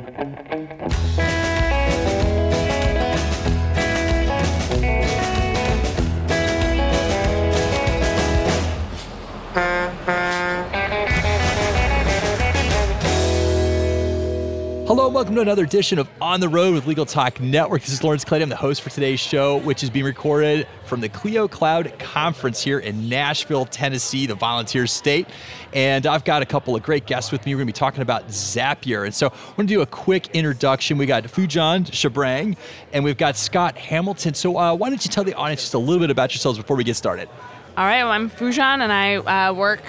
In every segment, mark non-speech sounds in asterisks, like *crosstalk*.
Música welcome to another edition of On the Road with Legal Talk Network. This is Lawrence Clay. I'm the host for today's show, which is being recorded from the Clio Cloud Conference here in Nashville, Tennessee, the volunteer state. And I've got a couple of great guests with me. We're going to be talking about Zapier. And so we're going to do a quick introduction. We got Foojan Shabrang and we've got Scott Hamilton. So uh, why don't you tell the audience just a little bit about yourselves before we get started? All right, well, I'm Foojan and I uh, work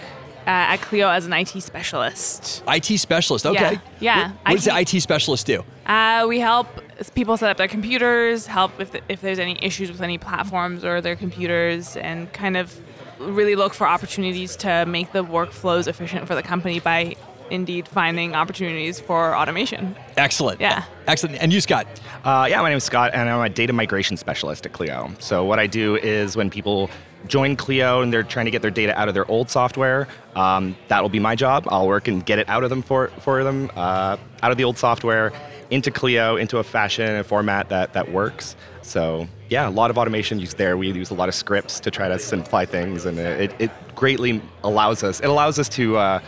uh, at Clio as an IT specialist. IT specialist, okay. Yeah, yeah. What, what does the IT specialist do? Uh, we help people set up their computers, help if, if there's any issues with any platforms or their computers, and kind of really look for opportunities to make the workflows efficient for the company by indeed finding opportunities for automation. Excellent. Yeah. Excellent. And you, Scott? Uh, yeah, my name is Scott, and I'm a data migration specialist at Clio. So what I do is when people join Clio and they're trying to get their data out of their old software, um, that will be my job. I'll work and get it out of them for, for them, uh, out of the old software, into Clio, into a fashion and format that, that works. So yeah, a lot of automation used there. We use a lot of scripts to try to simplify things, and it, it greatly allows us. It allows us to uh,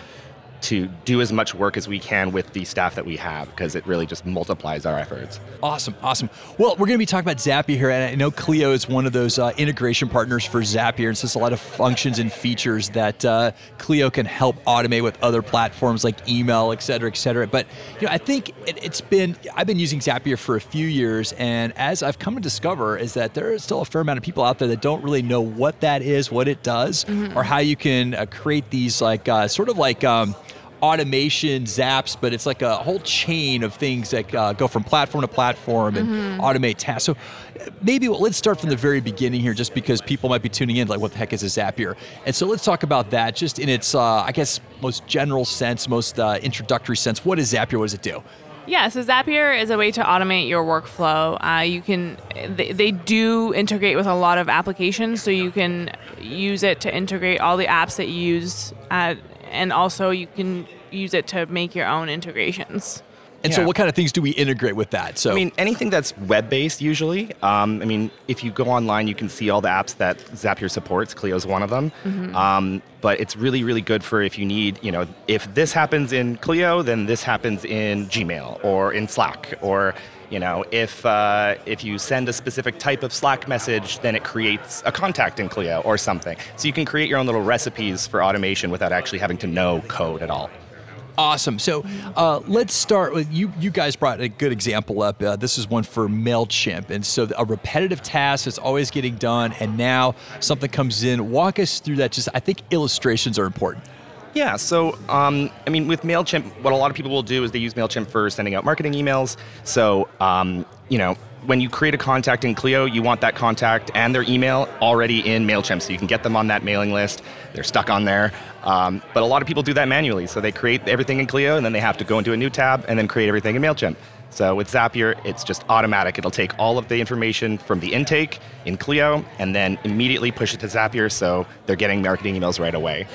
to do as much work as we can with the staff that we have because it really just multiplies our efforts. Awesome, awesome. Well, we're going to be talking about Zapier here, and I know Clio is one of those uh, integration partners for Zapier, and so there's a lot of functions and features that uh, Clio can help automate with other platforms like email, et cetera, et cetera. But you know, I think it, it's been I've been using Zapier for a few years, and as I've come to discover, is that there is still a fair amount of people out there that don't really know what that is, what it does, mm-hmm. or how you can uh, create these like uh, sort of like. Um, automation zaps, but it's like a whole chain of things that uh, go from platform to platform and mm-hmm. automate tasks. So maybe well, let's start from the very beginning here, just because people might be tuning in, like, what the heck is a Zapier? And so let's talk about that just in its, uh, I guess, most general sense, most uh, introductory sense. What is Zapier? What does it do? Yeah, so Zapier is a way to automate your workflow. Uh, you can, they, they, do integrate with a lot of applications, so you can use it to integrate all the apps that you use at and also you can use it to make your own integrations. And yeah. so, what kind of things do we integrate with that? So, I mean, anything that's web-based usually. Um, I mean, if you go online, you can see all the apps that Zapier supports. Clio's one of them. Mm-hmm. Um, but it's really, really good for if you need, you know, if this happens in Clio, then this happens in Gmail or in Slack or you know, if uh, if you send a specific type of Slack message, then it creates a contact in Clio or something. So you can create your own little recipes for automation without actually having to know code at all. Awesome. So uh, let's start with you. You guys brought a good example up. Uh, this is one for Mailchimp, and so a repetitive task is always getting done, and now something comes in. Walk us through that. Just I think illustrations are important. Yeah, so um, I mean, with Mailchimp, what a lot of people will do is they use Mailchimp for sending out marketing emails. So um, you know, when you create a contact in Clio, you want that contact and their email already in Mailchimp, so you can get them on that mailing list. They're stuck on there, um, but a lot of people do that manually. So they create everything in Clio, and then they have to go into a new tab and then create everything in Mailchimp. So with Zapier, it's just automatic. It'll take all of the information from the intake in Clio and then immediately push it to Zapier, so they're getting marketing emails right away.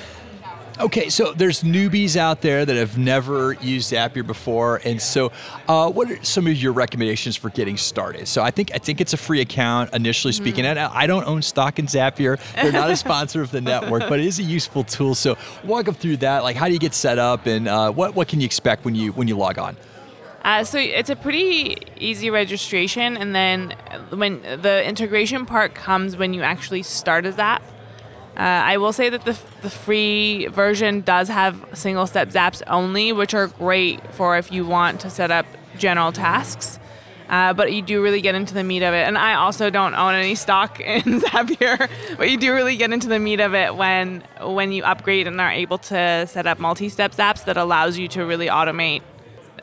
Okay, so there's newbies out there that have never used Zapier before, and so uh, what are some of your recommendations for getting started? So I think I think it's a free account initially speaking. Mm. And I don't own stock in Zapier; they're not a sponsor of the *laughs* network, but it is a useful tool. So walk them through that. Like, how do you get set up, and uh, what what can you expect when you when you log on? Uh, so it's a pretty easy registration, and then when the integration part comes when you actually start a Zap. Uh, I will say that the, the free version does have single step zaps only, which are great for if you want to set up general tasks. Uh, but you do really get into the meat of it. And I also don't own any stock *laughs* in Zapier, but you do really get into the meat of it when when you upgrade and are able to set up multi-step zaps that allows you to really automate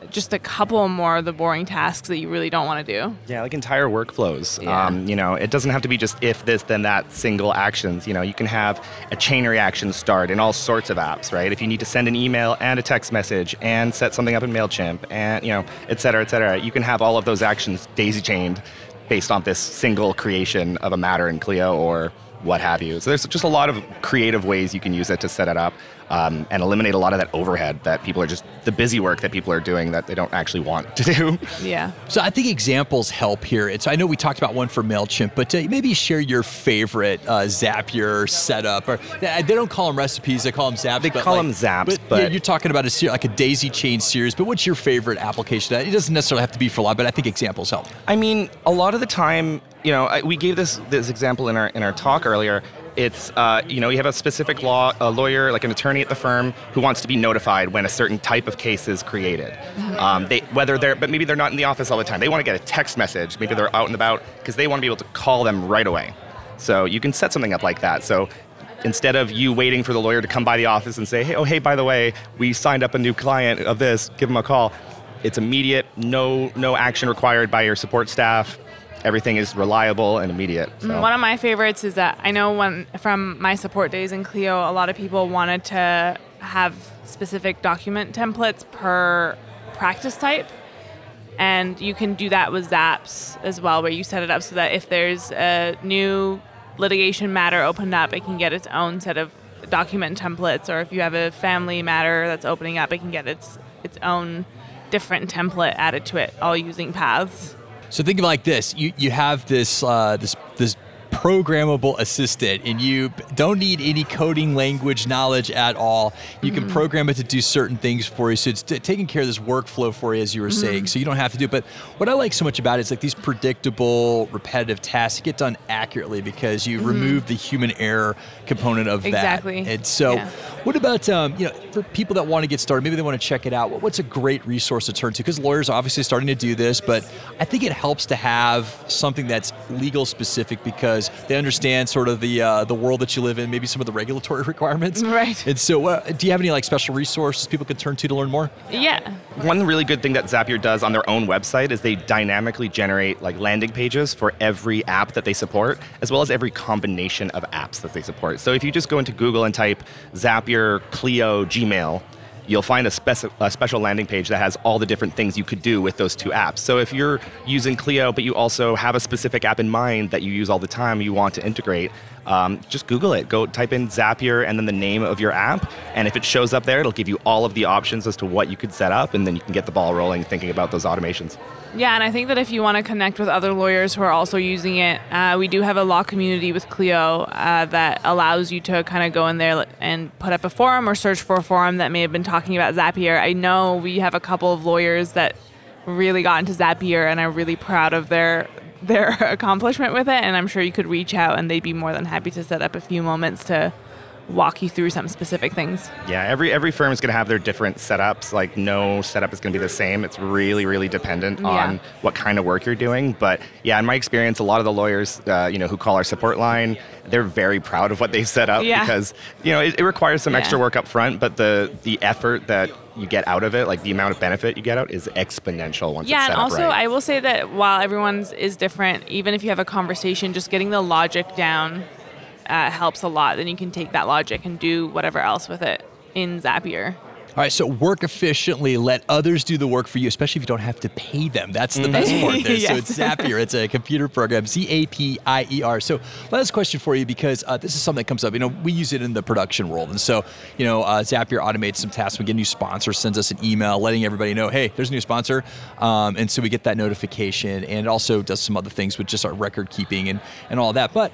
just a couple more of the boring tasks that you really don't want to do. Yeah, like entire workflows. Yeah. Um, you know, it doesn't have to be just if this, then that single actions. You know, you can have a chain reaction start in all sorts of apps, right? If you need to send an email and a text message and set something up in MailChimp and, you know, et cetera, et cetera, you can have all of those actions daisy chained based on this single creation of a matter in Clio or what have you. So there's just a lot of creative ways you can use it to set it up. Um, and eliminate a lot of that overhead that people are just the busy work that people are doing that they don't actually want to do. *laughs* Yeah. So I think examples help here. It's I know we talked about one for Mailchimp, but uh, maybe share your favorite uh, Zapier setup. Or they don't call them recipes; they call them zaps. They but call like- them zaps, But, but- yeah, you're talking about a ser- like a daisy chain series. But what's your favorite application? That it doesn't necessarily have to be for a lot, but I think examples help. I mean, a lot of the time, you know, I, we gave this this example in our in our talk earlier. It's uh, you know you have a specific law a lawyer like an attorney at the firm who wants to be notified when a certain type of case is created. Um, they whether they're but maybe they're not in the office all the time. They want to get a text message. Maybe they're out and about because they want to be able to call them right away. So you can set something up like that. So instead of you waiting for the lawyer to come by the office and say, hey, oh hey, by the way, we signed up a new client of this. Give them a call. It's immediate. No no action required by your support staff everything is reliable and immediate. Mm, so. One of my favorites is that I know when from my support days in Clio, a lot of people wanted to have specific document templates per practice type. And you can do that with Zaps as well, where you set it up so that if there's a new litigation matter opened up, it can get its own set of document templates. Or if you have a family matter that's opening up, it can get its its own different template added to it, all using paths. So think of it like this: you you have this uh, this this programmable assistant, and you don't need any coding language knowledge at all. You can hmm. program it to do certain things for you. So it's t- taking care of this workflow for you, as you were saying. Hmm. So you don't have to do it. But what I like so much about it is like these predictable, repetitive tasks get done accurately because you hmm. remove the human error component of Exactly. that. Exactly. And so, Yeah. what about um, you know for people that want to get started? Maybe they want to check it out. What's a great resource to turn to? Because lawyers are obviously starting to do this, but I think it helps to have something that's legal specific because they understand sort of the uh, the world that you live in, maybe some of the regulatory *laughs* requirements. Right. And so, uh, do you have any like special resources people can turn to to learn more? Yeah. One really good thing that Zapier does on their own website is they dynamically generate like landing pages for every app that they support, as well as every combination of apps that they support. So if you just go into Google and type Zapier Clio Gmail, you'll find a, speci- a special landing page that has all the different things you could do with those two apps. So if you're using Clio, but you also have a specific app in mind that you use all the time, you want to integrate, um, just Google it. Go type in Zapier and then the name of your app, and if it shows up there, it'll give you all of the options as to what you could set up, and then you can get the ball rolling thinking about those automations. Yeah, and I think that if you want to connect with other lawyers who are also using it, uh, we do have a law community with Clio uh, that allows you to kind of go in there and put up a forum or search for a forum that may have been talking about Zapier. I know we have a couple of lawyers that really got into Zapier and are really proud of their their *laughs* accomplishment with it, and I'm sure you could reach out and they'd be more than happy to set up a few moments to walk you through some specific things. Yeah, every every firm is going to have their different setups. Like no setup is going to be the same. It's really really dependent Yeah. on what kind of work you're doing. But yeah, in my experience, a lot of the lawyers, uh, you know, who call our support line, they're very proud of what they've set up Yeah. because you know it, it requires some Yeah. extra work up front, but the the effort that you get out of it, like the amount of benefit you get out, is exponential once Yeah, it's set and also right. I will say that while everyone's is different, even if you have a conversation, just getting the logic down uh, helps a lot. Then you can take that logic and do whatever else with it in Zapier. All right, so work efficiently. Let others do the work for you, especially if you don't have to pay them. That's the best part there. *laughs* So it's Zapier. It's a computer program, Z A P I E R. So last question for you, because uh, this is something that comes up. You know, we use it in the production world, and so you know, uh, Zapier automates some tasks. We get a new sponsor, sends us an email letting everybody know, hey, there's a new sponsor, um, and so we get that notification, and it also does some other things with just our record keeping and and all that. But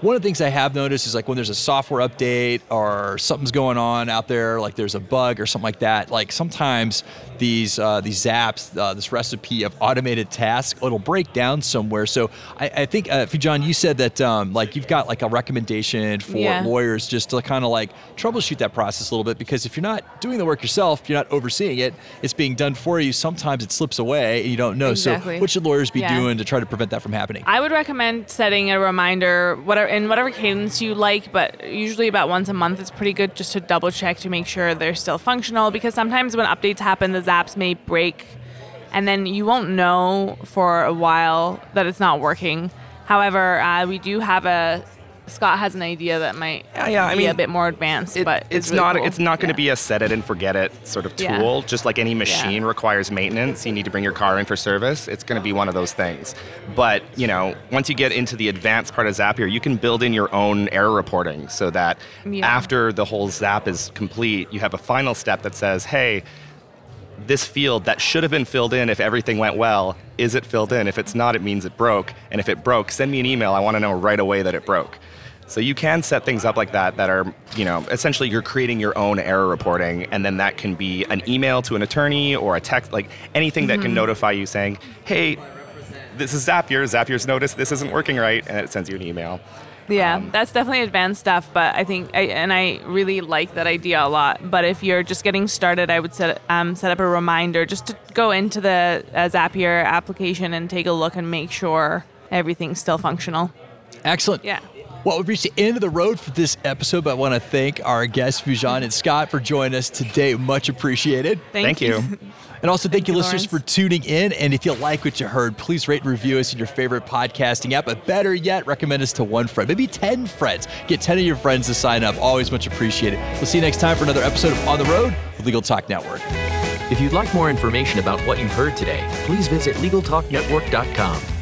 one of the things I have noticed is like when there's a software update or something's going on out there, like there's a bug or something like that. Like sometimes these uh, these apps, uh, this recipe of automated tasks, it'll break down somewhere. So I, I think, uh, John, you said that um, like you've got like a recommendation for Yeah. lawyers just to kind of like troubleshoot that process a little bit because if you're not doing the work yourself, you're not overseeing it. It's being done for you. Sometimes it slips away and you don't know. Exactly. So what should lawyers be Yeah. doing to try to prevent that from happening? I would recommend setting a reminder, in whatever cadence you like, but usually about once a month it's pretty good just to double check to make sure they're still functional. Because sometimes when updates happen, the zaps may break, and then you won't know for a while that it's not working. However, uh, we do have a Scott has an idea that might Yeah, yeah, I be mean, a bit more advanced, It- but it's, really not cool. it's not going to Yeah. be a set it and forget it sort of tool. Just like any machine requires maintenance, you need to bring your car in for service. It's going to be one of those things. But you know, once you get into the advanced part of Zapier, you can build in your own error reporting so that after the whole Zap is complete, you have a final step that says, "Hey." This field that should have been filled in if everything went well, is it filled in? If it's not, it means it broke. And if it broke, send me an email. I want to know right away that it broke. So you can set things up like that that are, you know, essentially you're creating your own error reporting, and then that can be an email to an attorney or a text, like anything that can notify you saying, hey, this is Zapier. Zapier's noticed this isn't working right, and it sends you an email. Yeah, Um, that's definitely advanced stuff, but I think, I, and I really like that idea a lot. But if you're just getting started, I would set um, set up a reminder just to go into the uh, Zapier application and take a look and make sure everything's still functional. Excellent. Yeah. Well, we've reached the end of the road for this episode, but I want to thank our guests, Foojan and Scott, for joining us today. Much appreciated. Thank, Thank you. *laughs* And also, thank, Thank you, you, listeners, for tuning in. And if you like what you heard, please rate and review us in your favorite podcasting app. But better yet, recommend us to one friend, maybe 10 friends. Get 10 of your friends to sign up. Always much appreciated. We'll see you next time for another episode of On the Road with Legal Talk Network. If you'd like more information about what you've heard today, please visit LegalTalkNetwork.com.